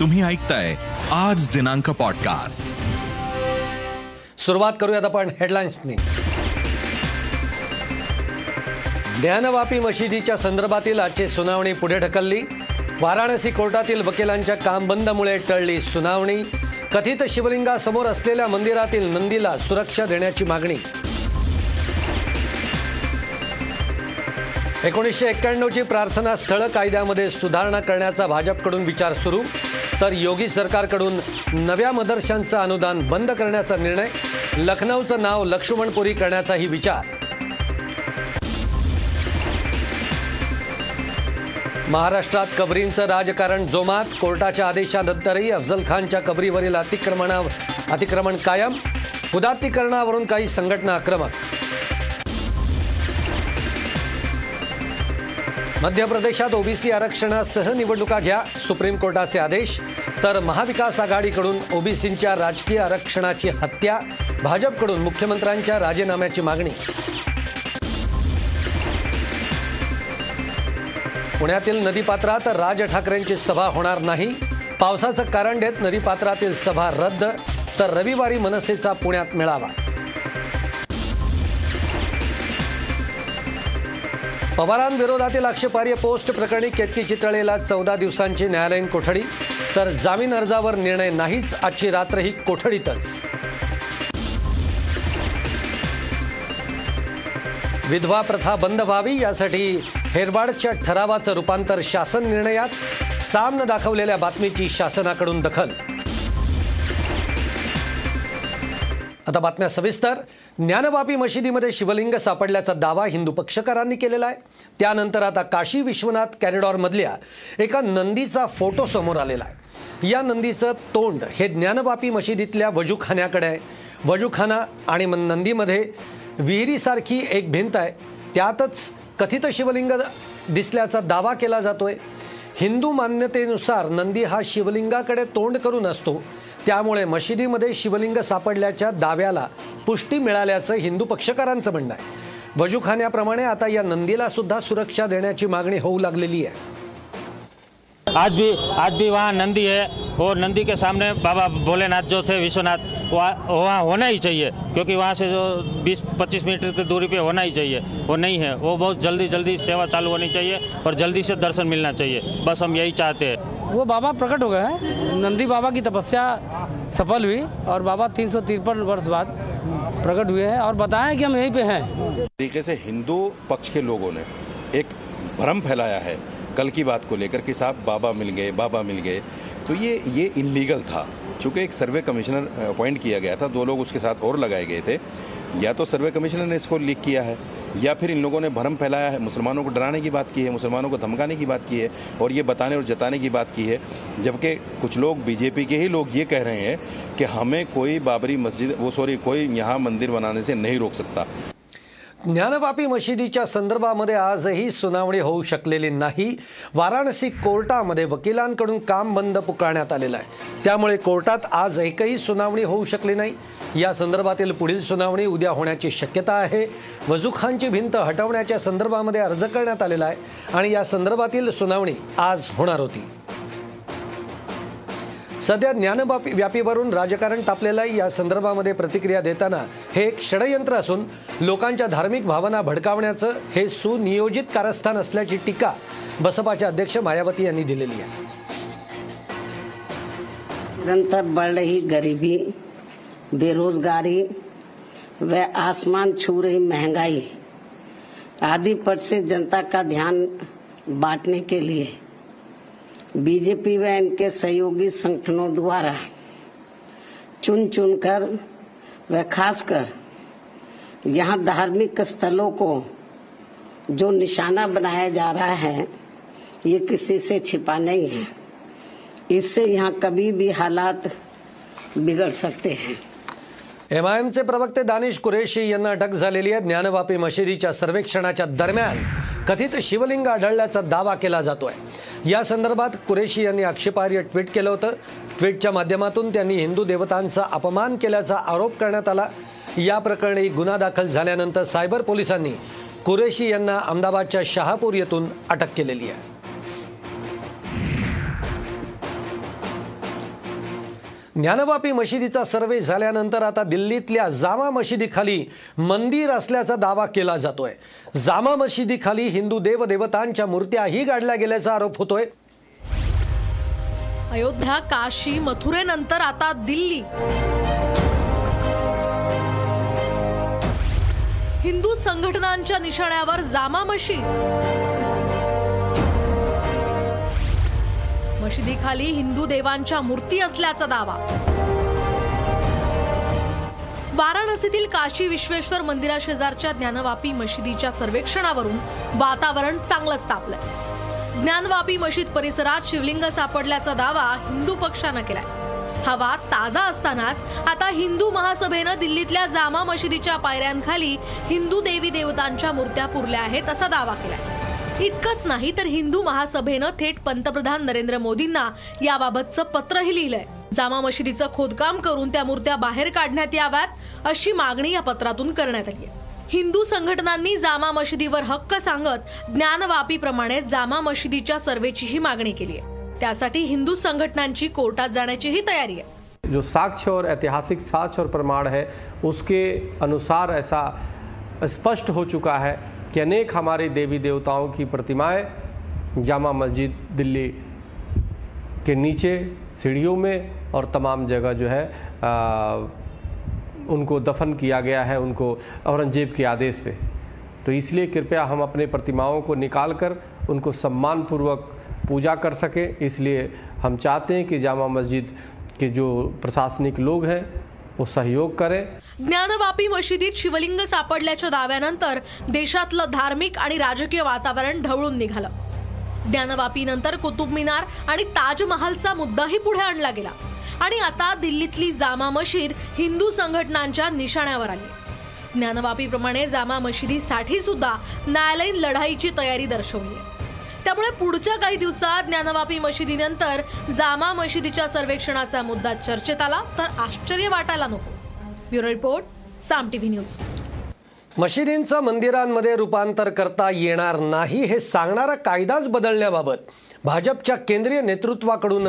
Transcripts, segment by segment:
तुम्ही ऐकताय आज दिनांक पॉडकास्ट सुरुवात करूयात आपण हेडलाईन्सनी ज्ञानवापी मशिदीच्या संदर्भातील आजची सुनावणी पुढे ढकलली. वाराणसी कोर्टातील वकिलांच्या काम बंदमुळे टळली सुनावणी. कथित शिवलिंगासमोर असलेल्या मंदिरातील नंदीला सुरक्षा देण्याची मागणी. एकोणीसशे एक्क्याण्णवची प्रार्थना स्थळ कायद्यामध्ये सुधारणा करण्याचा भाजपकडून विचार सुरू. तर योगी सरकारकडून नव्या मदरशांचं अनुदान बंद करण्याचा निर्णय लखनौचं नाव लक्ष्मणपुरी करण्याचाही विचार. महाराष्ट्रात कबरींचं राजकारण जोमात कोर्टाच्या आदेशानंतरही अफजल खानच्या कबरीवरील अतिक्रमणा अतिक्रमण कायम उदात्तीकरणावरून काही संघटना आक्रमक. मध्य प्रदेशात ओबीसी आरक्षणासह निवडणुका घ्या सुप्रीम कोर्टाचे आदेश. तर महाविकास आघाडीकडून ओबीसींच्या राजकीय आरक्षणाची हत्या भाजपकडून मुख्यमंत्र्यांच्या राजीनाम्याची मागणी. पुण्यातील नदीपात्रात राज ठाकरेंची सभा होणार नाही. पावसाचं कारण देत नदीपात्रातील सभा रद्द. तर रविवारी मनसेचा पुण्यात मेळावा. पवारांविरोधातील आक्षेपार्ह पोस्ट प्रकरणी केतकी चितळेला चौदा दिवसांची न्यायालयीन कोठडी. तर जामीन अर्जावर निर्णय नाहीच आजची रात्र ही कोठडीतच. विधवा प्रथा बंद व्हावी यासाठी हेरवाडच्या ठरावाचं रूपांतर शासन निर्णयात सामनं दाखवलेल्या बातमीची शासनाकडून दखल. आता बातम्या सविस्तर. ज्ञानवापी मशिदीमध्ये शिवलिंग सापडल्याचा दावा हिंदू पक्षकारांनी केलेला आहे. त्यानंतर आता काशी विश्वनाथ कॅरिडॉरमधल्या एका नंदीचा फोटो समोर आलेला आहे. या नंदीचं तोंड हे ज्ञानवापी मशिदीतल्या वजूखान्याकडे आहे. वजूखाना आणि नंदीमध्ये विहिरीसारखी एक भिंत आहे. त्यातच कथित शिवलिंग दिसल्याचा दावा केला जातोय. हिंदू मान्यतेनुसार नंदी हा शिवलिंगाकडे तोंड करून असतो. त्यामुळे मशिदीमध्ये शिवलिंग सापडल्याच्या दाव्याला पुष्टी मिळाल्याचं हिंदू पक्षकारांचं म्हणणं आहे. वजूखान्याप्रमाणे आता या नंदीला सुद्धा सुरक्षा देण्याची मागणी होऊ लागलेली आहे. आज भी आज भी वहाँ नंदी है। और नंदी के सामने बाबा भोलेनाथ जो थे विश्वनाथ, वहाँ वहाँ होना ही चाहिए, क्योंकि वहाँ से जो 20-25 मीटर की दूरी पे होना ही चाहिए। वो नहीं है। वो बहुत जल्दी जल्दी सेवा चालू होनी चाहिए और जल्दी से दर्शन मिलना चाहिए। बस हम यही चाहते हैं। वो बाबा प्रकट हो गए हैं। नंदी बाबा की तपस्या सफल हुई और बाबा तीन सौ तिरपन वर्ष बाद प्रकट हुए हैं और बताएँ कि हम यहीं पे हैं। तरीके से हिंदू पक्ष के लोगों ने एक भ्रम फैलाया है कल की बात को लेकर कि साहब बाबा मिल गए, बाबा मिल गए। तो ये ये इनलीगल था। चूँकि एक सर्वे कमिश्नर अपॉइंट किया गया था, दो लोग उसके साथ और लगाए गए थे। या तो सर्वे कमिश्नर ने इसको लीक किया है या फिर इन लोगों ने भरम फैलाया है? मुसलमानों को डराने की बात की है, मुसलमानों को धमकाने की बात की है और ये बताने और जताने की बात की है, जबकि कुछ लोग, बीजेपी के ही लोग ये कह रहे हैं कि हमें कोई बाबरी मस्जिद, वो सॉरी, कोई यहाँ मंदिर बनाने से नहीं रोक सकता। ज्ञानवापी मशिदीच्या संदर्भामध्ये आजही सुनावणी होऊ शकलेली नाही. वाराणसी कोर्टामध्ये वकिलांकडून काम बंद पुकारण्यात आलेलं आहे. त्यामुळे कोर्टात आज एकही सुनावणी होऊ शकली नाही. या संदर्भातील पुढील सुनावणी उद्या होण्याची शक्यता आहे. वजूखानची भिंत हटवण्याच्या संदर्भामध्ये अर्ज करण्यात आलेला आहे आणि या संदर्भातील सुनावणी आज होणार होती. सध्या ज्ञानव्यापी व्यापीवरून राजकारण तापलेलं आहे. या संदर्भामध्ये प्रतिक्रिया देताना हे एक षडयंत्र असून लोकांच्या धार्मिक भावना भडकावण्याचं हे सुनियोजित कारस्थान असल्याची टीका बसपाच्या अध्यक्ष मायावती यांनी दिलेली आहे. निरंतर बढ़ रही गरीबी बेरोजगारी व आसमान छू रही महंगाई आदि पर से जनता का ध्यान बांटने के लिए बीजेपी व इनके सहयोगी संगठनों द्वारा चुन चुनकर व खासकर यहाँ धार्मिक स्थलों को जो निशाना बनाया जा रहा है, ये किसी से छिपा नहीं है। इससे यहाँ कभी भी हालात बिगड़ सकते हैं। एम आय एमचे प्रवक्ते दानिश कुरेशी यांना अटक झालेली आहे. ज्ञानवापी मशिदीच्या सर्वेक्षणाच्या दरम्यान कथित शिवलिंग आढळल्याचा दावा केला जातोय. या संदर्भात कुरेशी यांनी आक्षेपार्ह ट्विट केलं होतं. ट्विटच्या माध्यमातून त्यांनी हिंदू देवतांचा अपमान केल्याचा आरोप करण्यात आला. या प्रकरणी गुन्हा दाखल झाल्यानंतर सायबर पोलिसांनी कुरेशी यांना अहमदाबादच्या शहापूर येथून अटक केलेली आहे. ज्ञानवापी मशिदीचा सर्वे झाल्यानंतर आता दिल्लीतल्या जामा मशिदीखाली मंदिर असल्याचा दावा केला जातोय. जामा मशिदीखाली हिंदू देवदेवतांच्या मूर्त्याही गाडल्या गेल्याचा आरोप होतोय. अयोध्या काशी मथुरेनंतर आता दिल्ली. हिंदू संघटनांच्या निशाण्यावर जामा मशीद. मशिदीखाली हिंदू देवांच्या मूर्ती असल्याचा दावा. वाराणसीतील काशी विश्वेश्वर मंदिराशेजारच्या ज्ञानवापी मशिदीच्या सर्वेक्षणावरून वातावरण चांगलंच तापलंय ज्ञानवापी मशीद परिसरात शिवलिंग सापडल्याचा दावा हिंदू पक्षानं केलाय. हा वाद ताजा असतानाच आता हिंदू महासभेनं दिल्लीतल्या जामा मशिदीच्या पायऱ्यांखाली हिंदू देवी देवतांच्या मूर्त्या पुरल्या आहेत असा दावा केलाय. इतकंच नाही तर हिंदू महासभेनं थेट पंतप्रधान नरेंद्र मोदींना याबाबतचं पत्रही लिहिलंय. जामा मशिदीचं खोदकाम करून त्या मूर्त्या बाहेर काढण्यात याव्यात अशी मागणी या पत्रातून करण्यात आली आहे. हिंदू संघटनांनी जामा मशिदीवर हक्क सांगत ज्ञानवापीप्रमाणे जामा मशिदीच्या सर्वेचीही मागणी केली आहे. त्यासाठी हिंदू संघटनांची कोर्टात जाण्याचीही तयारी आहे. जो साक्ष्य और ऐतिहासिक साक्ष्य और प्रमाण है उसके अनुसार ऐसा स्पष्ट हो चुका है कि अनेक हमारे देवी देवताओं की प्रतिमाएँ जामा मस्जिद दिल्ली के नीचे सीढ़ियों में और तमाम जगह जो है आ, उनको दफन किया गया है उनको औरंगज़ेब के आदेश पे। तो इसलिए कृपया हम अपने प्रतिमाओं को निकाल कर उनको सम्मानपूर्वक पूजा कर सकें। इसलिए हम चाहते हैं कि जामा मस्जिद के जो प्रशासनिक लोग हैं वो सहयोग करे। ज्ञानवापी मशिदीत शिवलिंग सापडल्याच्या दाव्यानंतर देशातलं धार्मिक आणि राजकीय वातावरण ढवळून निघालं. ज्ञानवापीनंतर कुतुब मिनार आणि ताजमहालचा मुद्दाही पुढे आणला गेला. आणि आता दिल्लीतली जामा मशीद हिंदू संघटनांच्या निशाण्यावर आली. ज्ञानवापीप्रमाणे जामा मशिदीसाठी सुद्धा न्यायालयीन लढाईची तयारी दर्शवली आहे. त्यामुळे पुढच्या काही दिवसात ज्ञानवापी मशिदीनंतर जामा मशिदीच्या सर्वेक्षणाचा मुद्दा चर्चेत आला. तर आश्चर्य वाटायला नको. Bureau report Saam TV news. मशिदींचं मंदिरांमध्ये रूपांतर करता येणार नाही हे सांगणारा कायदाच बदलण्याबाबत भाजपच्या केंद्रीय नेतृत्वाकडून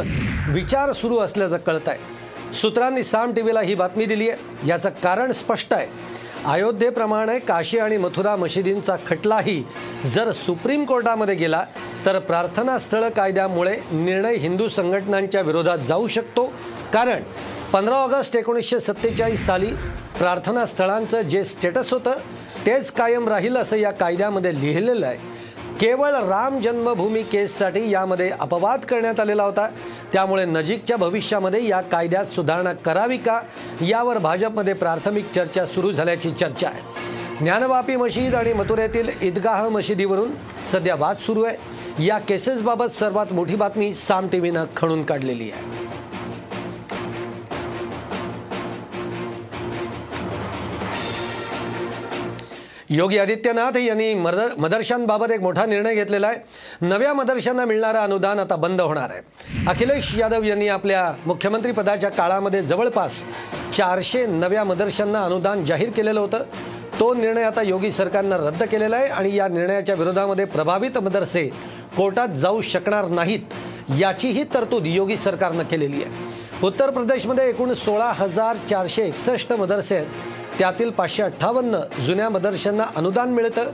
विचार सुरू असल्याचं कळत आहे सूत्रांनी साम टीव्हीला ही बातमी दिली आहे याचं कारण स्पष्ट आहे. अयोध्येप्रमाणे काशी आणि मथुरा मशिदींचा खटलाही जर सुप्रीम कोर्टामध्ये गेला तर प्रार्थनास्थळ कायद्यामुळे निर्णय हिंदू संघटनांच्या विरोधात जाऊ शकतो. कारण पंधरा ऑगस्ट एकोणीसशे सत्तेचाळीस साली प्रार्थना स्थळांचं जे स्टेटस होतं तेच कायम राहील असं या कायद्यामध्ये लिहिलेलं आहे. केवळ राम जन्मभूमी केससाठी यामध्ये अपवाद करण्यात आलेला होता. त्यामुळे नजीकच्या भविष्यामध्ये या कायद्यात सुधारणा करावी का? यावर भाजपमध्ये प्राथमिक चर्चा सुरू झाल्याची चर्चा आहे. ज्ञानवापी मशीद आणि मथुऱ्यातील ईदगाह मशिदीवरून सध्या वाद सुरू आहे. या केसेसबाबत सर्वात मोठी बातमी साम टीव्हीनं खणून काढलेली आहे. योगी आदित्यनाथ यांनी मदर मदरशांबाबत एक मोठा निर्णय घेतलेला आहे. नव्या मदरशांना मिळणारं अनुदान आता बंद होणार आहे. अखिलेश यादव यांनी आपल्या मुख्यमंत्रीपदाच्या काळामध्ये जवळपास चारशे नव्या मदरशांना अनुदान जाहीर केलेलं होतं. तो निर्णय आता योगी सरकारनं रद्द केलेला आहे आणि या निर्णयाच्या विरोधामध्ये प्रभावित मदरसे कोर्टात जाऊ शकणार नाहीत याचीही तरतूद योगी सरकारनं केलेली आहे. उत्तर प्रदेशमध्ये एकूण सोळा हजार चारशे एकसष्ट मदरसे आहेत. त्यातील पाचशे अठ्ठावन्न जुन्या मदरशांना अनुदान मिळतं.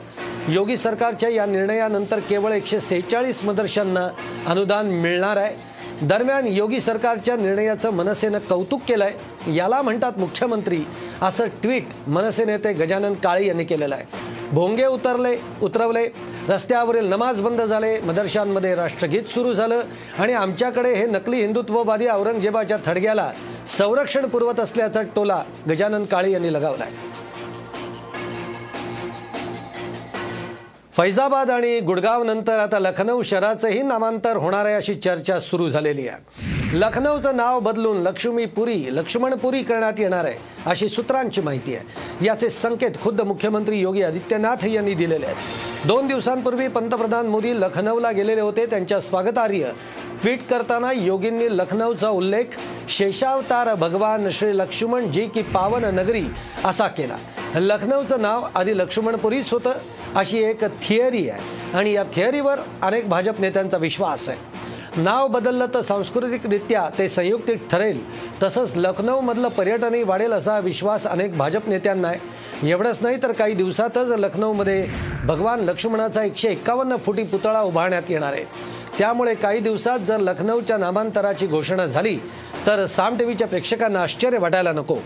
योगी सरकारच्या या निर्णयानंतर केवळ एकशे सेहेचाळीस मदरशांना अनुदान मिळणार आहे. दरम्यान योगी सरकारच्या निर्णयाचं मनसेनं कौतुक केलं आहे याला म्हणतात मुख्यमंत्री असं ट्विट मनसे नेते गजानन काळे यांनी केलेलं आहे. भोंगे उतरले उतरवले रस्त्यावरील नमाज बंद झाले मदरशांमध्ये राष्ट्रगीत सुरू झालं आणि आमच्याकडे हे नकली हिंदुत्ववादी औरंगजेबाच्या थडग्याला संरक्षण पुरवत असल्याचा टोला गजानन काळे यांनी लगावलाय. फैजाबाद आणि गुडगाव नंतर आता लखनौ शहराचंही नामांतर होणार आहे अशी चर्चा सुरू झालेली आहे. लखनौचं नाव बदलून लक्ष्मीपुरी लक्ष्मणपुरी करण्यात येणार आहे अशी सूत्रांची माहिती आहे. याचे संकेत खुद्द मुख्यमंत्री योगी आदित्यनाथ यांनी दिलेले आहेत. दोन दिवसांपूर्वी पंतप्रधान मोदी लखनौला गेलेले होते. त्यांच्या स्वागतार्ह ट्विट करताना योगींनी लखनौचा उल्लेख शेषावतार भगवान श्री लक्ष्मण जी की पावन नगरी असा केला. लखनौचं नाव आधी लक्ष्मणपुरीच होतं अशी एक थिअरी आहे. आणि या थिअरीवर अनेक भाजप नेत्यांचा विश्वास आहे. नाव बदललं तर सांस्कृतिकरित्या ते संयुक्तिक ठरेल. तसंच लखनौमधलं पर्यटनही वाढेल असा विश्वास अनेक भाजप नेत्यांना आहे. एवढंच नाही तर काही दिवसातच लखनौमध्ये भगवान लक्ष्मणाचा एकशे एक्कावन्न फुटी पुतळा उभारण्यात येणार आहे. त्यामुळे काही दिवसात जर लखनौच्या नामांतराची घोषणा झाली तर साम टीव्हीच्या प्रेक्षकांना आश्चर्य वाटायला नको.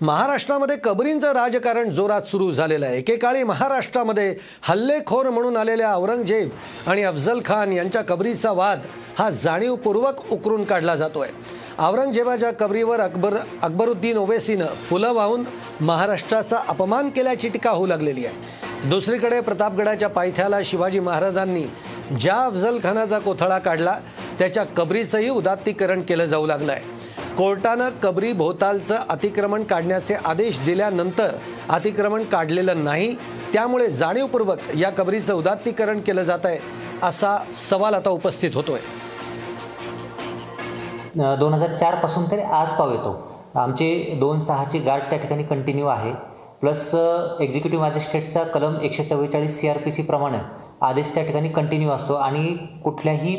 महाराष्ट्रामध्ये कबरींचं राजकारण जोरात सुरू झालेलं आहे. एकेकाळी महाराष्ट्रामध्ये हल्लेखोर म्हणून आलेल्या औरंगजेब आणि अफजल खान यांच्या कबरीचा वाद हा जाणीवपूर्वक उकरून काढला जातोय. औरंगजेबाच्या कबरीवर अकबर अकबरुद्दीन ओवेसीनं फुलं वाहून महाराष्ट्राचा अपमान केल्याची टीका होऊ लागलेली आहे. दुसरीकडे प्रतापगडाच्या पायथ्याला शिवाजी महाराजांनी ज्या अफजल खानाचा कोथळा काढला त्याच्या कबरीचंही उदात्तीकरण केलं जाऊ लागलं आहे कोर्टानं कबरी भोवतालचं अतिक्रमण काढण्याचे आदेश दिल्यानंतर अतिक्रमण काढलेलं नाही त्यामुळे जाणीवपूर्वक या कबरीचं उदात्तीकरण केलं जात आहे असा सवाल आता उपस्थित होतोय. दोन हजार चारपासून तरी आज पाव येतो. आमची दोन सहाची गाठ त्या ठिकाणी कंटिन्यू आहे. प्लस एक्झिक्युटिव्ह मॅजिस्ट्रेटचा कलम एकशे चव्वेचाळीस सी आर पी सीप्रमाणे आदेश त्या ठिकाणी कंटिन्यू असतो आणि कुठल्याही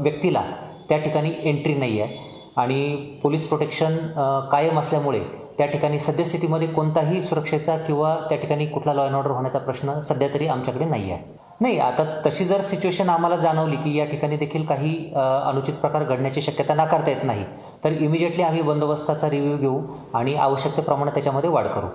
व्यक्तीला त्या ठिकाणी एंट्री नाही आहे आणि पोलीस प्रोटेक्शन कायम असल्यामुळे त्या ठिकाणी सद्यस्थितीमध्ये कोणताही सुरक्षेचा किंवा त्या ठिकाणी कुठला लॉ अँड ऑर्डर होण्याचा प्रश्न सध्या तरी आमच्याकडे नाही आहे नाही आता तशी जर सिच्युएशन आम्हाला जाणवली की या ठिकाणी देखील काही अनुचित प्रकार घडण्याची शक्यता नाकारता येत नाही तर इमिजिएटली आम्ही बंदोबस्ताचा रिव्ह्यू घेऊ आणि आवश्यकतेप्रमाणे त्याच्यामध्ये वाढ करू.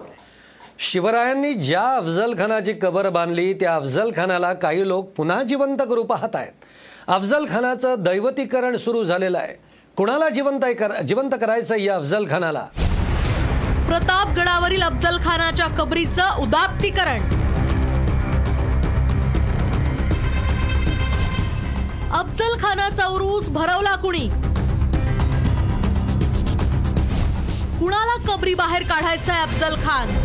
शिवरायांनी ज्या अफजल खानाची कबर बांधली त्या अफजल खानाला काही लोक पुन्हा जिवंत करू पाहत आहेत. अफजल खानाचं दैवतीकरण सुरू झालेलं आहे. कुणाला जिवंत कर जिवंत करायचं या अफजल खानाला प्रतापगडावरील अफजल खानाच्या कबरीचं उदात्तीकरण. अफजल खानाचा उरूस भरवला कुणी? कुणाला कबरी बाहेर काढायचा आहे अफजल खान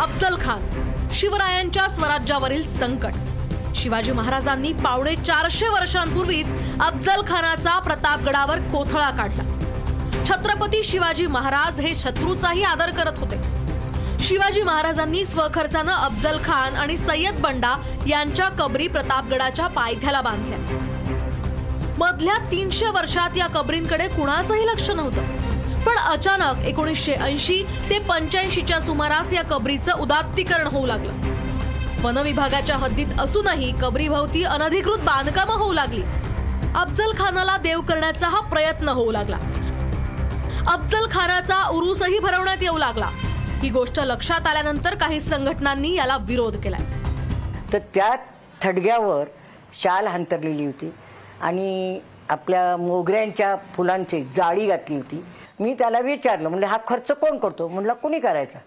अफजल खान शिवरायांच्या स्वराज्यावरील संकट. शिवाजी महाराजांनी पावणे चारशे वर्षांपूर्वीच अफजल खानाचा प्रतापगडावर कोथळा काढला. छत्रपती शिवाजी महाराज हे शत्रूचाही आदर करत होते. शिवाजी महाराजांनी स्वखर्चानं अफजल खान आणि सय्यद बंडा यांच्या कबरी प्रतापगडाच्या पायथ्याला बांधल्या. मधल्या तीनशे वर्षात या कबरींकडे कुणाचंही लक्ष नव्हतं. पण अचानक एकोणीसशे ऐंशी ते पंच्याऐंशीच्या सुमारास या कबरीचं उदात्तीकरण होऊ लागलं. वनविभागाच्या हद्दीत असूनही कबरीभोवती अनधिकृत बांधकामं होऊ लागली. अफजल खानाला देव करण्याचा हा प्रयत्न होऊ लागला. अफजल खानाचा उरूसही भरवण्यात येऊ लागला. ही गोष्ट लक्षात आल्यानंतर काही संघटनांनी याला विरोध केला तर त्या थडग्यावर शाल हंतरलेली होती आणि आपल्या मोगऱ्यांच्या फुलांची जाळी घातली होती. मी त्याला विचारलं म्हणजे हा खर्च कोण करतो? म्हणला कुणी करायचा?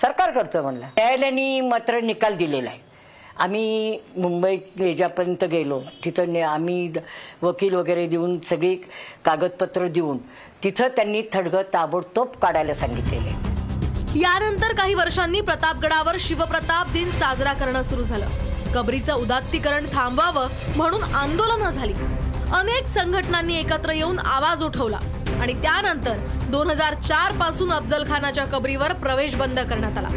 सरकार करतं म्हणलं. न्यायालयाने मात्र निकाल दिलेला आहे. आम्ही मुंबईत याच्यापर्यंत गेलो. तिथं आम्ही द- वकील वगैरे देऊन सगळी कागदपत्र देऊन तिथं त्यांनी थडगं ताबडतोब काढायला सांगितलेले यानंतर काही वर्षांनी प्रतापगडावर शिवप्रताप दिन साजरा करणं सुरू झालं. कबरीचं उदात्तीकरण थांबवावं म्हणून आंदोलनं झाली. अनेक संघटनांनी एकत्र येऊन आवाज उठवला. आणि त्यानंतर दोन हजार चारपासून अफजल खानाच्या कबरीवर प्रवेश बंद करण्यात आला.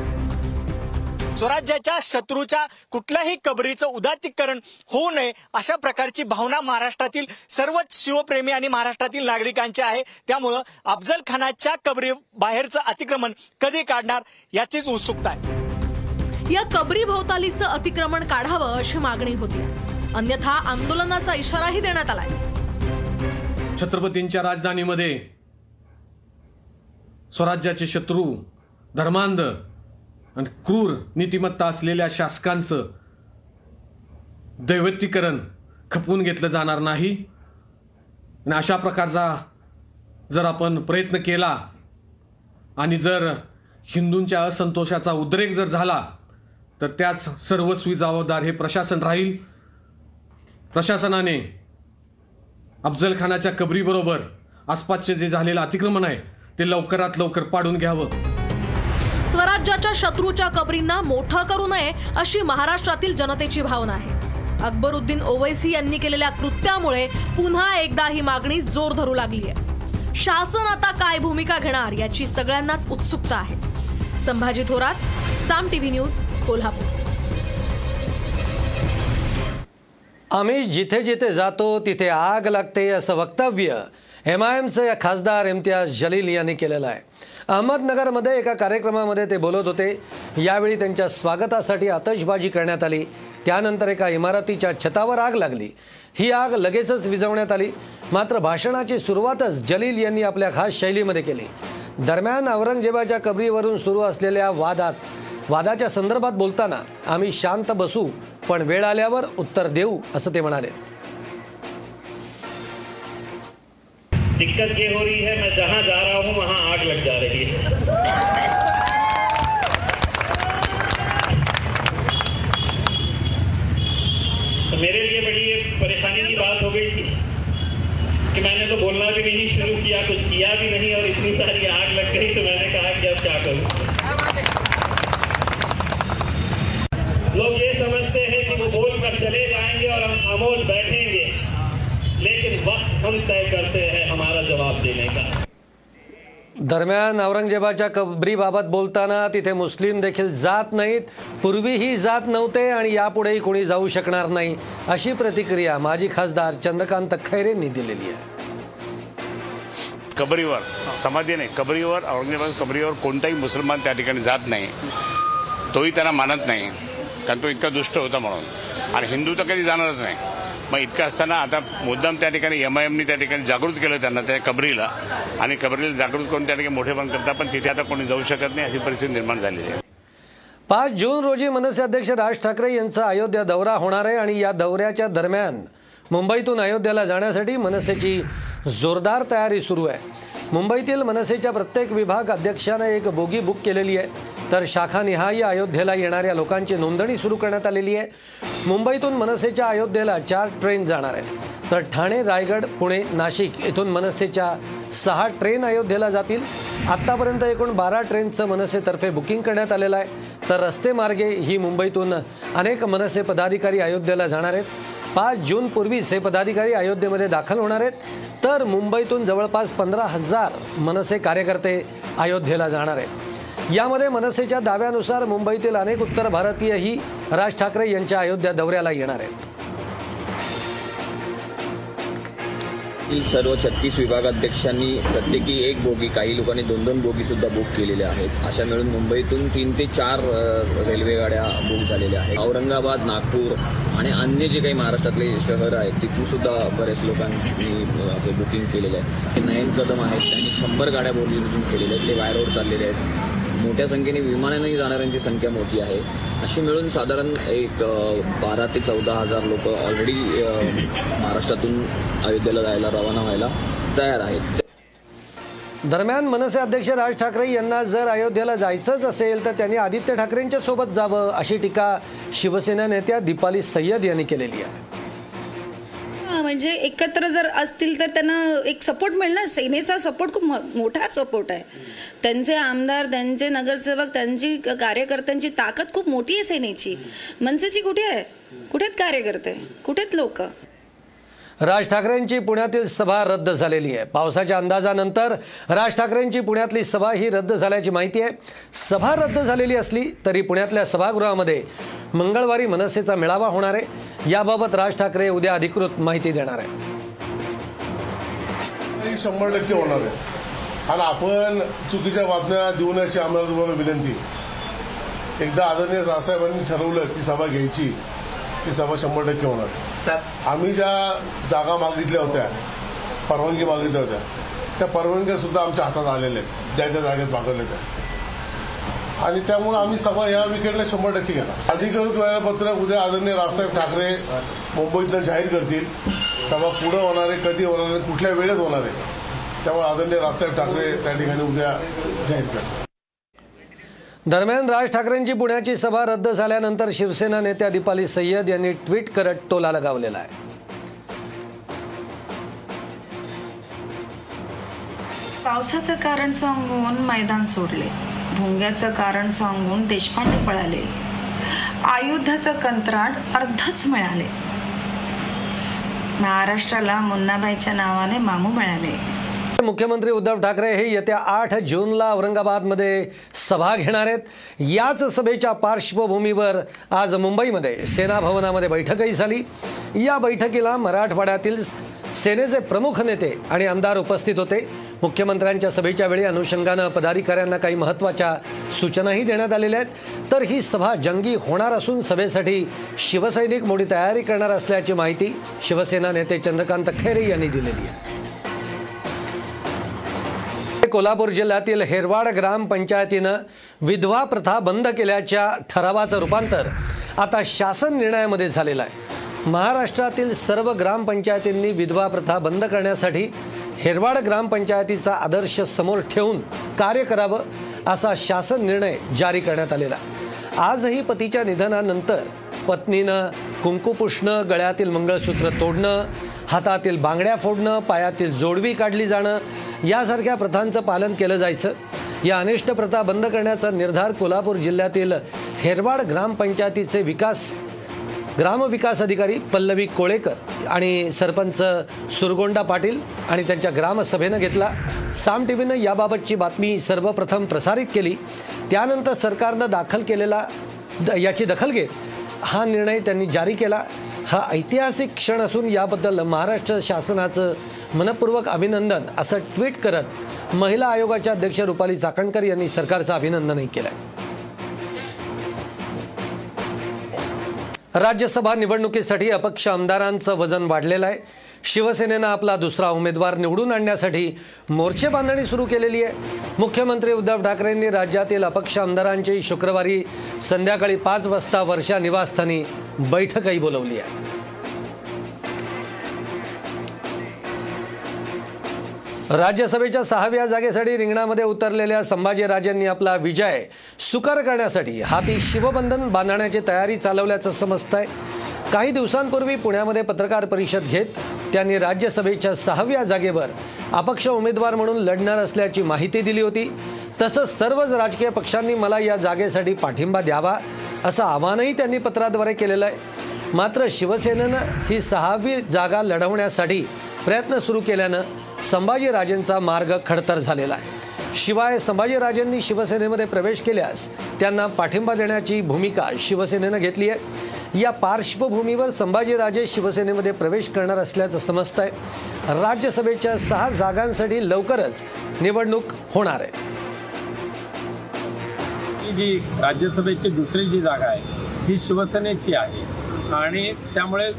स्वराज्याच्या शत्रूच्या कुठल्याही कबरीचं उदात्तीकरण होऊ नये अशा प्रकारची भावना महाराष्ट्रातील सर्वच शिवप्रेमी आणि महाराष्ट्रातील नागरिकांची आहे. त्यामुळं अफजल खानाच्या कबरी बाहेरचं अतिक्रमण कधी काढणार याचीच उत्सुकता आहे. या कबरी भोवतालीचं अतिक्रमण काढावं अशी मागणी होती. अन्यथा आंदोलनाचा इशाराही देण्यात आलाय. छत्रपतींच्या राजधानीमध्ये स्वराज्याचे शत्रू धर्मांध आणि क्रूर नीतिमत्ता असलेल्या शासकांचं दैवतीकरण खपवून घेतलं जाणार नाही. आणि अशा प्रकारचा जर आपण प्रयत्न केला आणि जर हिंदूंच्या असंतोषाचा उद्रेक जर झाला तर त्याच सर्वस्वी जबाबदार हे प्रशासन राहील. प्रशासनाने अफजल खानाच्या कबरीबरोबर आसपासचे जे झालेलं अतिक्रमण आहे ते लवकरात लवकर पाडून घ्यावं. स्वराज्याच्या शत्रूच्या कबरींना मोठं करू नये अशी महाराष्ट्रातील जनतेची भावना आहे. अकबरुद्दीन ओवैसी यांनी केलेल्या कृत्यामुळे पुन्हा एकदा ही मागणी जोर धरू लागली आहे शासन आता काय भूमिका घेणार याची सगळ्यांनाच उत्सुकता आहे. Sambhaji Thorat Saam TV news Kolhapur. आम्ही जिथे जिथे जातो तिथे आग लागते असं वक्तव्य एम आय एमचे खासदार इम्तियाज जलील यांनी केलेलं आहे. अहमदनगरमध्ये एका कार्यक्रमामध्ये ते बोलत होते. यावेळी त्यांच्या स्वागतासाठी आतषबाजी करण्यात आली. त्यानंतर एका इमारतीच्या छतावर आग लागली. ही आग लगेचच विझवण्यात आली. मात्र भाषणाची सुरुवातच जलील यांनी आपल्या खास शैलीमध्ये केली. दरम्यान औरंगजेबाच्या कबरीवरून सुरू असलेल्या वादात वादाच्या संदर्भात बोलताना आम्ही शांत बसू, पण वेळ आल्यावर उत्तर देऊ, असं ते म्हणाले. दिक्कत ये हो रही है, मैं जहाँ जा रहा हूँ, वहाँ आग लग जा रही है। तो मेरे लिए बड़ी परेशानी की बात हो गई थी कि मैंने तो बोलना भी नहीं शुरू किया, कुछ किया भी नहीं, और इतनी सारी आग लग गई तो मैंने कहा कि अब क्या करूँ। लोग ये समझते हैं कि वो बोल कर चले जाएंगे और हम खामोश बैठेंगे। लेकिन वक्त हम तय करते हैं हमारा जवाब देने का। दरम्यान औरंगजेबाच्या कबरीबाबत बोलताना तिथे मुस्लिम देखील जात नाहीत पूर्वीही जात नव्हते आणि यापुढेही कोणी जाऊ शकणार नाही अशी प्रतिक्रिया माजी खासदार चंद्रकांत खैरेंनी दिलेली आहे. कबरीवर समाधी नाही. कबरीवर औरंगजेबाद कबरीवर कोणताही मुसलमान त्या ठिकाणी जात नाही. तोही त्यांना मानत नाही. कारण तो इतका दुष्ट होता म्हणून. आणि हिंदू तर कधी जाणारच नाही. मग इतकं असताना आता मुद्दाम त्या ठिकाणी एम आय एमनी त्या ठिकाणी जागृत केलं त्यांना त्या कबरीला. आणि कबरीला जागृत करून त्या ठिकाणी मोठे पण करतात पण तिथे आता कोणी जाऊ शकत नाही अशी परिस्थिती निर्माण झालेली आहे. पाच जून रोजी मनसे अध्यक्ष राज ठाकरे यांचा अयोध्या दौरा होणार आहे आणि या दौऱ्याच्या दरम्यान मुंबईतून अयोध्येला जाण्यासाठी मनसेची जोरदार तयारी सुरू आहे. मुंबईतील मनसेच्या प्रत्येक विभाग अध्यक्षानं एक बोगी बुक केलेली आहे. तर शाखानिहाय अयोध्येला येणाऱ्या लोकांची नोंदणी सुरू करण्यात आलेली आहे. मुंबईतून मनसेच्या अयोध्येला चार ट्रेन जाणार आहेत. तर ठाणे रायगड पुणे नाशिक येथून मनसेच्या सहा ट्रेन अयोध्येला जातील. आत्तापर्यंत एकूण बारा ट्रेनचं मनसेतर्फे बुकिंग करण्यात आलेलं आहे. तर रस्ते मार्गे ही मुंबईतून अनेक मनसे पदाधिकारी अयोध्येला जाणार आहेत. पाच जूनपूर्वीच हे पदाधिकारी अयोध्येमध्ये दाखल होणार आहेत. तर मुंबईतून जवळपास पंधरा हजार मनसे कार्यकर्ते अयोध्येला जाणार आहेत. यामध्ये मनसेच्या दाव्यानुसार मुंबईतील अनेक उत्तर भारतीयही राज ठाकरे यांच्या अयोध्या दौऱ्याला येणार आहेत. सर्व छत्तीस विभागाध्यक्षांनी प्रत्येकी एक बोगी काही लोकांनी दोन दोन बोगी सुद्धा बुक केलेल्या आहेत. अशा मिळून मुंबईतून तीन ते चार रेल्वेगाड्या रेल्वे गाड्या बुक झालेल्या आहेत. औरंगाबाद नागपूर आणि अन्य जे काही महाराष्ट्रातले शहर आहेत तिथून सुद्धा बऱ्याच लोकांनी बुकिंग केलेलं आहे. हे नयन कदम आहेत. त्यांनी शंभर गाड्या बोलीमधून केलेल्या आहेत. ते बाय रोड चाललेले आहेत. मोठ्या संख्येने विमानानेही जाणाऱ्यांची संख्या मोठी आहे. अशी मिळून साधारण एक बारा ते चौदा हजार लोक ऑलरेडी महाराष्ट्रातून अयोध्येला जायला रवाना व्हायला तयार आहेत. दरम्यान मनसे अध्यक्ष राज ठाकरे यांना जर अयोध्येला जायचंच असेल तर त्यांनी आदित्य ठाकरेंच्या सोबत जावं अशी टीका शिवसेना नेत्या दीपाली सय्यद यांनी केलेली आहे. म्हणजे एकत्र जर असतील तर त्यांना एक सपोर्ट मिळेल ना सेनेचा सपोर्ट खूप मोठा सपोर्ट आहे. त्यांचे आमदार त्यांचे नगरसेवक त्यांची कार्यकर्त्यांची ताकद खूप मोठी आहे सेनेची. मनसेची कुठे आहे? कुठेत कार्यकर्ते? कुठेत लोक? राज ठाकरेंची पुण्यातील सभा रद्द झालेली आहे. पावसाच्या अंदाजानंतर राज ठाकरेंची पुण्यातली सभा ही रद्द झाल्याची माहिती आहे. सभा रद्द झालेली असली तरी पुण्यातल्या सभागृहामध्ये मंगळवारी मनसेचा मेळावा होणार आहे. याबाबत राज ठाकरे उद्या अधिकृत माहिती देणार आहे ही शंभर टक्के होणार आहे. आणि आपण चुकीच्या बातम्या देऊ नये अशी आम्हाला तुम्हाला विनंती. एकदा आदरणीय रावसाहेबांनी ठरवलं की सभा घ्यायची ती सभा शंभर टक्के होणार. आम्ही ज्या जागा मागितल्या होत्या परवानगी मागितल्या होत्या त्या परवानग्या सुद्धा आमच्या हातात आलेल्या आहेत. ज्या त्या जागेत मागवल्या त्या आणि त्यामुळे आम्ही सभा या विकेंडला शंभर टक्के घेणार. अधिकृत वेळापत्रक उद्या आदरणीय रावसाहेब ठाकरे मुंबईतनं जाहीर करतील. सभा पुढं होणार आहे कधी होणार आहे कुठल्या वेळेत होणार आहे त्यामुळे आदरणीय रावसाहेब ठाकरे त्या ठिकाणी उद्या जाहीर करतील. दरम्यान राज ठाकरेंची पुण्याची सभा रद्द झाल्यानंतर शिवसेना नेत्या दीपाली सय्यद यांनी ट्विट करत टोला लगावलेला आहे. पावसाचं कारण सांगून मैदान सोडले. भुंग्याचं कारण सांगून देशपांडे पळाले. आयुधाचं कंत्राट अर्धच मिळाले. महाराष्ट्राला मुन्नाबाईच्या नावाने मामू मिळाले. मुख्यमंत्री उद्धव ठाकरे हे येत्या आठ जूनला औरंगाबादमध्ये सभा घेणार आहेत. याच सभेच्या पार्श्वभूमीवर आज मुंबईमध्ये सेना भवनामध्ये बैठकही झाली. या बैठकीला मराठवाड्यातील सेनेचे प्रमुख नेते आणि आमदार उपस्थित होते. मुख्यमंत्र्यांच्या सभेच्या वेळी अनुषंगानं पदाधिकाऱ्यांना काही महत्त्वाच्या सूचनाही देण्यात आलेल्या आहेत. तर ही सभा जंगी होणार असून सभेसाठी शिवसैनिक मोठी तयारी करणार असल्याची माहिती शिवसेना नेते चंद्रकांत खैरे यांनी दिलेली आहे. कोल्हापूर जिल्ह्यातील हेरवाड ग्रामपंचायतीनं विधवा प्रथा बंद केल्याच्या ठरावाचं रूपांतर आता शासन निर्णयामध्ये झालेलं आहे. महाराष्ट्रातील सर्व ग्रामपंचायतींनी विधवा प्रथा बंद करण्यासाठी हेरवाड ग्रामपंचायतीचा आदर्श समोर ठेवून कार्य करावं असा शासन निर्णय जारी करण्यात आलेला. आजही पतीच्या निधनानंतर पत्नीनं कुंकू पुसणं गळ्यातील मंगळसूत्र तोडणं हातातील बांगड्या फोडणं पायातील जोडवी काढली जाणं यासारख्या प्रथांचं पालन केलं जायचं. या अनिष्ट प्रथा बंद करण्याचा निर्धार कोल्हापूर जिल्ह्यातील हेरवाड ग्रामपंचायतीचे विकास ग्रामविकास अधिकारी पल्लवी कोळेकर आणि सरपंच सुरगोंडा पाटील आणि त्यांच्या ग्रामसभेनं घेतला. साम टी व्हीनं याबाबतची बातमी सर्वप्रथम प्रसारित केली. त्यानंतर सरकारनं दाखल केलेला द याची दखल घेत हा निर्णय त्यांनी जारी केला. हा ऐतिहासिक क्षण असून याबद्दल महाराष्ट्र शासनाचं मनपूर्वक अभिनंदन असं ट्विट करत महिला आयोगाच्या अध्यक्ष रुपाली चाकणकर यांनी सरकारचं अभिनंदनही केलं आहे राज्यसभा निवडणुकीसाठी अपक्ष आमदारांचं वजन वाढलेलं आहे. शिवसेनेनं आपला दुसरा उमेदवार निवडून आणण्यासाठी मोर्चे बांधणी सुरू केलेली आहे. मुख्यमंत्री उद्धव ठाकरेंनी राज्यातील अपक्ष आमदारांची शुक्रवारी संध्याकाळी पाच वाजता वर्षा निवासस्थानी बैठकही बोलवली आहे. राज्यसभेच्या सहाव्या जागेसाठी रिंगणामध्ये उतरलेल्या संभाजीराजांनी आपला विजय सुकर करण्यासाठी हाती शिवबंधन बांधण्याची तयारी चालवल्याचं समजतंय. आहे काही दिवसांपूर्वी पुण्यामध्ये पत्रकार परिषद घेत त्यांनी राज्यसभेच्या सहाव्या जागेवर अपक्ष उमेदवार म्हणून लढणार असल्याची माहिती दिली होती. तसंच सर्वच राजकीय पक्षांनी मला या जागेसाठी पाठिंबा द्यावा असं आवाहनही त्यांनी पत्राद्वारे केलेलं आहे. मात्र शिवसेनेनं ही सहावी जागा लढवण्यासाठी प्रयत्न सुरू केल्यानं संभाजीराजेंचा मार्ग खडतर झालेला आहे. शिवाय संभाजीराजेंनी शिवसेनेमध्ये प्रवेश केल्यास त्यांना पाठिंबा देण्याची भूमिका शिवसेनेनं घेतली आहे. या पार्श्वभूमीवर संभाजीराजे शिवसेनेमध्ये प्रवेश करणार असल्याचं समजत आहे राज्यसभेच्या सहा जागांसाठी लवकरच निवडणूक होणार आहे. ही जी राज्यसभेची दुसरी जी जागा आहे ही शिवसेनेची आहे. आणि त्यामुळे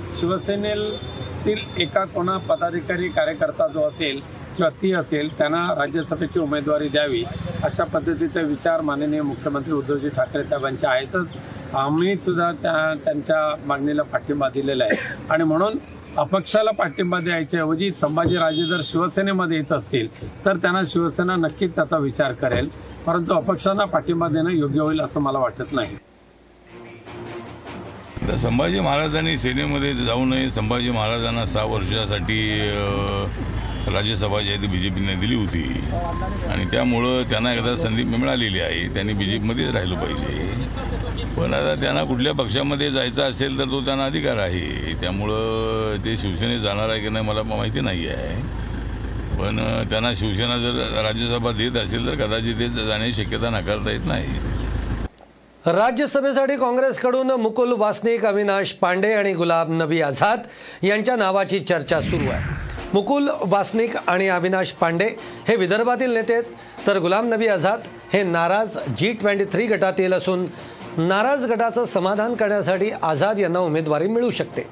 त्यातील एका कोणा पदाधिकारी कार्यकर्ता जो असेल किंवा ती असेल त्यांना राज्यसभेची उमेदवारी द्यावी अशा पद्धतीचे विचार माननीय मुख्यमंत्री उद्धवजी ठाकरे साहेबांचे आहेतच आम्ही सुद्धा त्या त्यांच्या मागणीला पाठिंबा दिलेला आहे. आणि म्हणून अपक्षाला पाठिंबा द्यायच्या ऐवजी संभाजीराजे जर शिवसेनेमध्ये येत असतील तर त्यांना शिवसेना नक्कीच त्याचा विचार करेल. परंतु अपक्षांना पाठिंबा देणं योग्य होईल असं मला वाटत नाही. तर संभाजी महाराजांनी सेनेमध्ये जाऊ नये. संभाजी महाराजांना सहा वर्षासाठी अ, राज्यसभा जी आहे ती बी जे पीने दिली होती. आणि त्यामुळं त्यांना एकदा संधी मिळालेली आहे. त्यांनी बी जे पीमध्येच राहिलं पाहिजे. पण आता त्यांना कुठल्या पक्षामध्ये जायचं असेल तर तो त्यांना अधिकार आहे. त्यामुळं ते शिवसेनेत जाणार आहे की नाही मला माहिती नाही आहे. पण त्यांना शिवसेना जर राज्यसभा देत असेल तर कदाचित ते जाण्याची शक्यता नाकारता येत नाही. राज्यसभेसाठी काँग्रेसकडून मुकुल वासनिक अविनाश पांडे आणि गुलाब नबी आझाद यांच्या नावाची चर्चा सुरू आहे. मुकुल वासनिक आणि अविनाश पांडे हे विदर्भातील नेते आहेत. तर गुलाम नबी आझाद हे नाराज जी ट्वेंटी थ्री गटातील असून नाराज गटाचं समाधान करण्यासाठी आझाद यांना उमेदवारी मिळू शकते.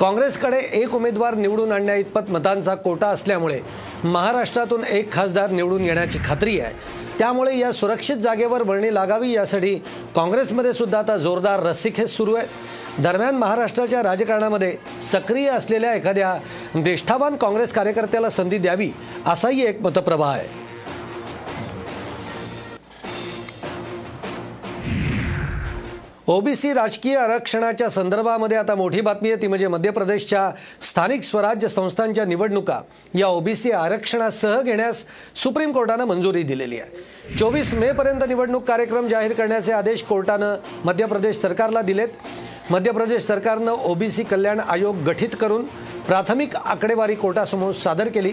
काँग्रेसकडे एक उमेदवार निवडून आणण्याइतपत मतांचा कोटा असल्यामुळे महाराष्ट्रातून एक खासदार निवडून येण्याची खात्री आहे. त्यामुळे या सुरक्षित जागेवर वर्णी लागावी यासाठी काँग्रेसमध्ये सुद्धा आता जोरदार रस्सीखेच सुरू आहे. दरम्यान महाराष्ट्राच्या राजकारणामध्ये सक्रिय असलेल्या एखाद्या निष्ठावान काँग्रेस कार्यकर्त्याला संधी द्यावी असाही एक मतप्रवाह आहे. ओबीसी राजकीय आरक्षणाच्या संदर्भामध्ये आता मोठी बातमी आहे ती म्हणजे मध्य प्रदेशच्या स्थानिक स्वराज्य संस्थांच्या निवडणुका. या ओबीसी आरक्षणासह घेण्यास सुप्रीम कोर्टानं मंजुरी दिलेली आहे. चोवीस मेपर्यंत निवडणूक कार्यक्रम जाहीर करण्याचे आदेश कोर्टानं मध्य प्रदेश सरकारला दिलेत. मध्य प्रदेश सरकारनं ओबीसी कल्याण आयोग गठीत करून प्राथमिक आकडेवारी कोर्टासमोर सादर केली.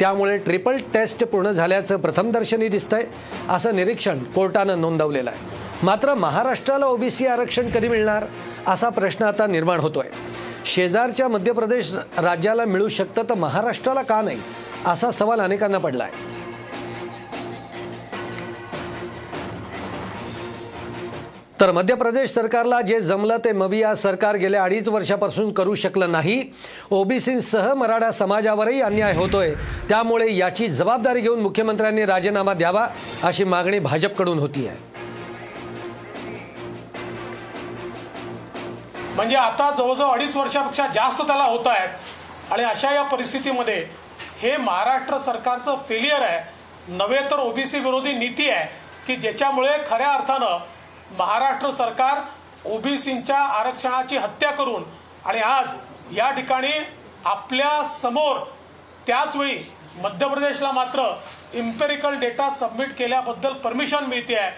त्यामुळे ट्रिपल टेस्ट पूर्ण झाल्याचं प्रथमदर्शनी दिसतंय असं निरीक्षण कोर्टानं नोंदवलेलं आहे. मात्र महाराष्ट्राला ओबीसी आरक्षण कधी मिळणार असा प्रश्न आता निर्माण होतोय. शेजारच्या मध्य प्रदेश राज्याला मिळू शकतं तर महाराष्ट्राला का नाही असा सवाल अनेकांना पडला आहे तर मध्य प्रदेश सरकारला जे जमलं ते मविया सरकार गेल्या अडीच वर्षापासून करू शकलं नाही. ओबीसींसह मराठा समाजावरही अन्याय होतोय. त्यामुळे याची जबाबदारी घेऊन मुख्यमंत्र्यांनी राजीनामा द्यावा अशी मागणी भाजपकडून होती आहे म्हणजे आता जवळजवळ अडीच वर्षापेक्षा जास्त त्याला होत आहेत. आणि अशा या परिस्थितीमध्ये हे महाराष्ट्र सरकारचं फेलियर आहे. नव्हे तर ओबीसी विरोधी नीती आहे की ज्याच्यामुळे खऱ्या अर्थानं महाराष्ट्र सरकार ओबीसींच्या आरक्षणाची हत्या करून आणि आज या ठिकाणी आपल्यासमोर त्याचवेळी मध्य प्रदेशला मात्र इम्पेरिकल डेटा सबमिट केल्याबद्दल परमिशन मिळते आहे.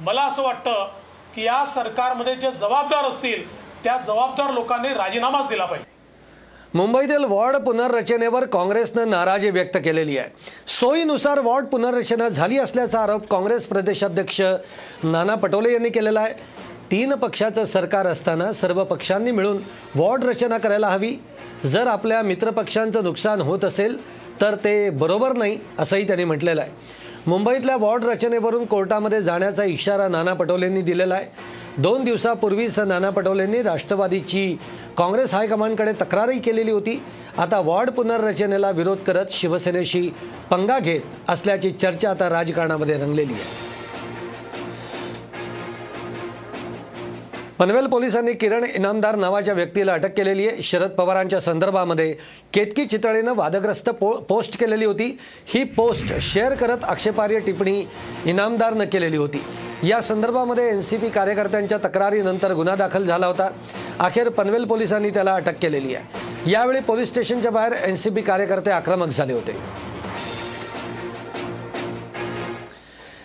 मला असं वाटतं की या सरकारमध्ये जे जबाबदार असतील त्या जबाबदार लोकांनी राजीनामाच दिला पाहिजे. मुंबईतील वॉर्ड पुनर्रचनेवर काँग्रेसनं नाराजी व्यक्त केलेली आहे. सोयीनुसार वॉर्ड पुनर्रचना झाली असल्याचा आरोप काँग्रेस प्रदेशाध्यक्ष नाना पटोले यांनी केलेला आहे. तीन पक्षाचं सरकार असताना सर्व पक्षांनी मिळून वॉर्ड रचना करायला हवी. जर आपल्या मित्रपक्षांचं नुकसान होत असेल तर ते बरोबर नाही असंही त्यांनी म्हटलेलं आहे. मुंबईतल्या वॉर्ड रचनेवरून कोर्टामध्ये जाण्याचा इशारा नाना पटोलेंनी दिलेला आहे. दोन दिवसापूर्वीच नाना पटोलेंनी राष्ट्रवादीची काँग्रेस हायकमांडकडे तक्रारही केलेली होती. आता वॉर्ड पुनर्रचनेला विरोध करत शिवसेनेशी पंगा घेत असल्याची चर्चा आता राजकारणामध्ये रंगलेली आहे. पनवेल पोलिसांनी किरण इनामदार नावाच्या व्यक्तीला अटक केलेली आहे. शरद पवारांच्या संदर्भामध्ये केतकी चितळेनं वादग्रस्त पो पोस्ट केलेली होती. ही पोस्ट शेअर करत आक्षेपार्ह टिप्पणी इनामदारनं केलेली होती. या संदर्भामध्ये एन सी पी कार्यकर्त्यांच्या तक्रारीनंतर गुन्हा दाखल झाला होता. अखेर पनवेल पोलिसांनी त्याला अटक केलेली आहे. यावेळी पोलीस स्टेशनच्या बाहेर एन सी पी कार्यकर्ते आक्रमक झाले होते.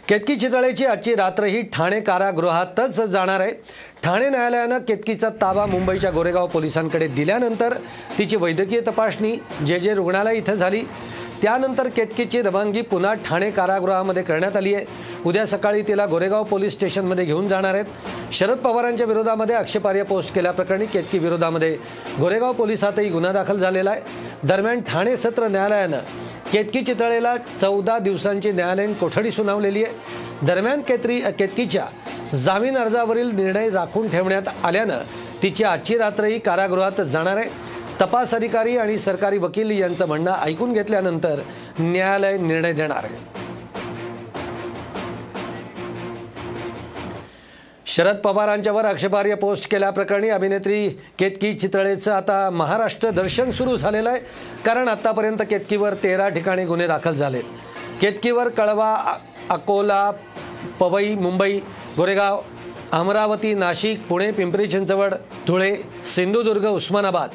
केतकी चितळेची आजची रात्रही ठाणे कारागृहातच जाणार आहे. ठाणे न्यायालयानं केतकीचा ताबा मुंबईच्या गोरेगाव पोलिसांकडे दिल्यानंतर तिची वैद्यकीय तपासणी जे जे रुग्णालय इथं झाली. त्यानंतर केतकीची रवानगी पुन्हा ठाणे कारागृहामध्ये करण्यात आली आहे. उद्या सकाळी तिला गोरेगाव पोलीस स्टेशनमध्ये घेऊन जाणार आहेत. शरद पवारांच्या विरोधामध्ये आक्षेपार्ह पोस्ट केल्याप्रकरणी केतकी विरोधामध्ये गोरेगाव पोलिसातही गुन्हा दाखल झालेला आहे. दरम्यान ठाणे सत्र न्यायालयानं केतकी चितळेला चौदा दिवसांची न्यायालयीन कोठडी सुनावलेली आहे. दरम्यान केतरी केतकीच्या जामीन अर्जावरील निर्णय राखून ठेवण्यात आल्यानं तिची आजची रात्रही कारागृहात जाणार आहे. तपास अधिकारी आणि सरकारी वकील यांचं म्हणणं ऐकून घेतल्यानंतर न्यायालय निर्णय देणार आहे. शरद पवारांच्यावर आक्षेपार्ह पोस्ट केल्याप्रकरणी अभिनेत्री केतकी चितळेचं आता महाराष्ट्र दर्शन सुरू झालेलं आहे. कारण आत्तापर्यंत केतकीवर तेरा ठिकाणी गुन्हे दाखल झालेत. केतकीवर कळवा अकोला पवई मुंबई गोरेगाव अमरावती नाशिक पुणे पिंपरी चिंचवड धुळे सिंधुदुर्ग उस्मानाबाद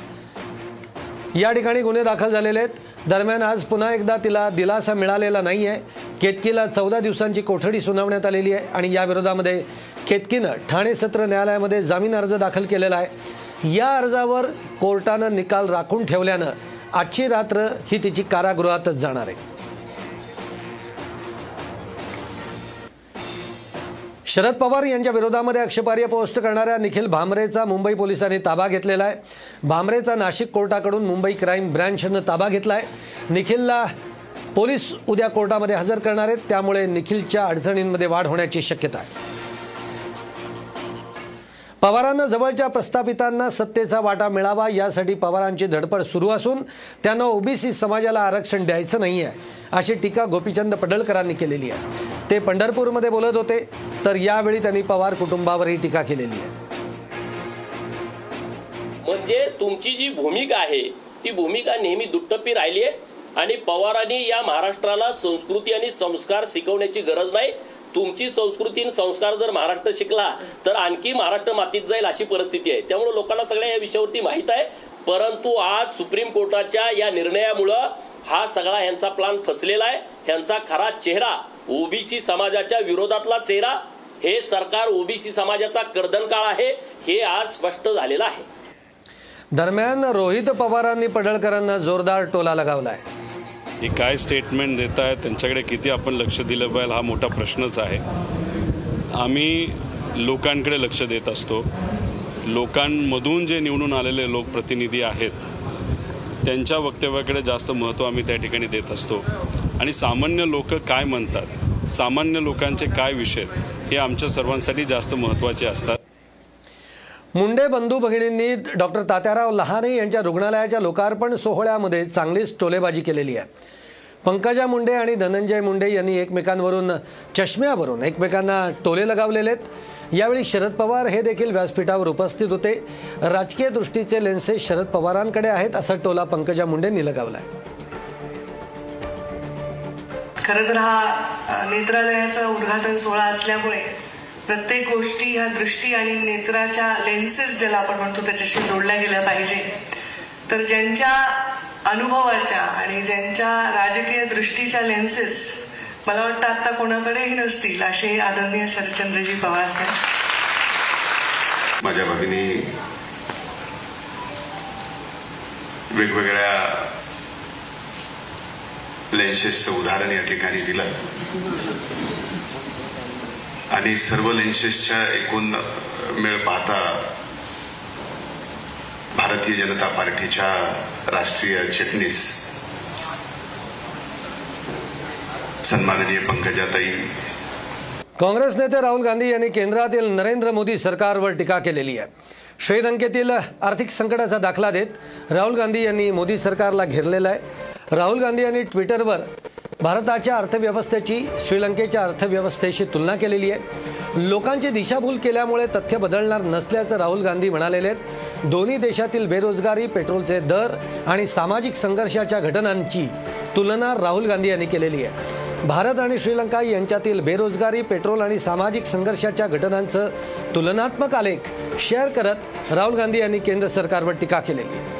या ठिकाणी गुन्हे दाखल झालेले आहेत. दरम्यान आज पुन्हा एकदा तिला दिलासा मिळालेला नाही आहे केतकीला चौदा दिवसांची कोठडी सुनावण्यात आलेली आहे आणि या विरोधामध्ये केतकीनं ठाणे सत्र न्यायालयामध्ये जामीन अर्ज दाखल केलेला आहे. या अर्जावर कोर्टानं निकाल राखून ठेवल्यानं आजची रात्र ही तिची कारागृहातच जाणार आहे. शरद पवार यांच्या विरोधामध्ये आक्षेपार्ह पोस्ट करणाऱ्या निखिल भामरेचा मुंबई पोलिसांनी ताबा घेतलेला आहे. भामरेचा नाशिक कोर्टाकडून मुंबई क्राईम ब्रँचनं ताबा घेतला आहे. निखिलला पोलीस उद्या कोर्टामध्ये हजर करणार आहेत. त्यामुळे निखिलच्या अडचणींमध्ये वाढ होण्याची शक्यता आहे. पवारांना जवळच्या प्रस्थापितांना सत्तेचा वाटा मिळावा यासाठी पवारांची धडपड सुरू असून त्यांना ओबीसी समाजाला आरक्षण द्यायचं नाही आहे अशी टीका गोपीचंद पडळकरांनी केलेली आहे. ते पंढरपूरमध्ये बोलत होते तर यावेळी त्यांनी पवार कुटुंबावरही टीका केलेली आहे. म्हणजे तुमची जी भूमिका आहे ती भूमिका नेहमी दुट्टप्पी राहिली आहे आणि पवारांनी या महाराष्ट्राला संस्कृती आणि संस्कार शिकवण्याची गरज नाही तुमची संस्कृती आणि संस्कार जर महाराष्ट्र शिकला तर आणखी महाराष्ट्र मातीत जाईल अशी परिस्थिती आहे. त्यामुळे लोकांना सगळ्या या विषयावरती माहीत आहे. परंतु आज सुप्रीम कोर्टाच्या या निर्णयामुळं हा सगळा ह्यांचा प्लान फसलेला आहे. ह्यांचा खरा चेहरा ओबीसी समाजाच्या विरोधातला चेहरा हे सरकार ओबीसी समाजाचा कर्दनकाळ आहे हे आज स्पष्ट झालेलं आहे. दरम्यान रोहित पवारांनी पडळकरांना जोरदार टोला लगावलाय. हे काय स्टेटमेंट देत आहेत त्यांच्याकडे किती आपण लक्ष दिलं पाहिजे? हा मोठा प्रश्नच आहे. आम्ही लोकांकडे लक्ष देत असतो. लोकांमधून जे निवडून आलेले लोकप्रतिनिधी आहेत त्यांच्या वक्तव्याकडे जास्त महत्त्व आम्ही त्या ठिकाणी देत असतो. आणि सामान्य लोक काय म्हणतात? सामान्य लोकांचे काय विषय? हे आमच्या सर्वांसाठी जास्त महत्त्वाचे असतात. मुंडे बंधू भगिनींनी डॉक्टर तात्याराव लहाने यांच्या रुग्णालयाच्या लोकार्पण सोहळ्यामध्ये चांगलीच टोलेबाजी केलेली आहे. पंकजा मुंडे आणि धनंजय मुंडे यांनी एकमेकांवरून चष्म्यावरून एकमेकांना टोले लगावलेले आहेत. यावेळी शरद पवार हे देखील व्यासपीठावर उपस्थित होते. राजकीय दृष्टीचे लेन्सेस शरद पवारांकडे आहेत असा टोला पंकजा मुंडेंनी लगावलाय. खरं तर हा नेत्रालयाचा उद्घाटन सोहळा असल्यामुळे प्रत्येक गोष्टी ह्या दृष्टी आणि नेत्राच्या लेन्सेस ज्याला आपण म्हणतो त्याच्याशी जोडल्या गेल्या पाहिजे. तर ज्यांच्या अनुभवाच्या आणि ज्यांच्या राजकीय दृष्टीच्या लेन्सेस मला वाटतं आता कोणाकडेही नसतील असे आदरणीय शरदचंद्रजी पवार साहेब माझ्या भगिनी वेगवेगळ्या लेन्सेसचं उदाहरण या ठिकाणी दिलं. आणि सर्व लेन्सेसच्या एकूण मेळ पाहता भारतीय जनता पार्टीच्या राष्ट्रीय चिटणीस सन्माननीय पंकजाताई. काँग्रेस नेते राहुल गांधी यांनी केंद्रातील नरेंद्र मोदी सरकारवर टीका केलेली आहे. श्रीलंकेतील आर्थिक संकटाचा दाखला देत राहुल गांधी यांनी मोदी सरकारला घेरलेला आहे. राहुल गांधी यांनी ट्विटरवर भारताच्या अर्थव्यवस्थेची श्रीलंकेच्या अर्थव्यवस्थेशी तुलना केलेली आहे. लोकांची दिशाभूल केल्यामुळे तथ्य बदलणार नसल्याचं राहुल गांधी म्हणालेले आहेत. दोन्ही देशातील बेरोजगारी पेट्रोलचे दर आणि सामाजिक संघर्षाच्या घटनांची तुलना राहुल गांधी यांनी केलेली आहे. भारत आणि श्रीलंका यांच्यातील बेरोजगारी पेट्रोल आणि सामाजिक संघर्षाच्या घटनांचं तुलनात्मक आलेख शेअर करत राहुल गांधी यांनी केंद्र सरकारवर टीका केलेली आहे.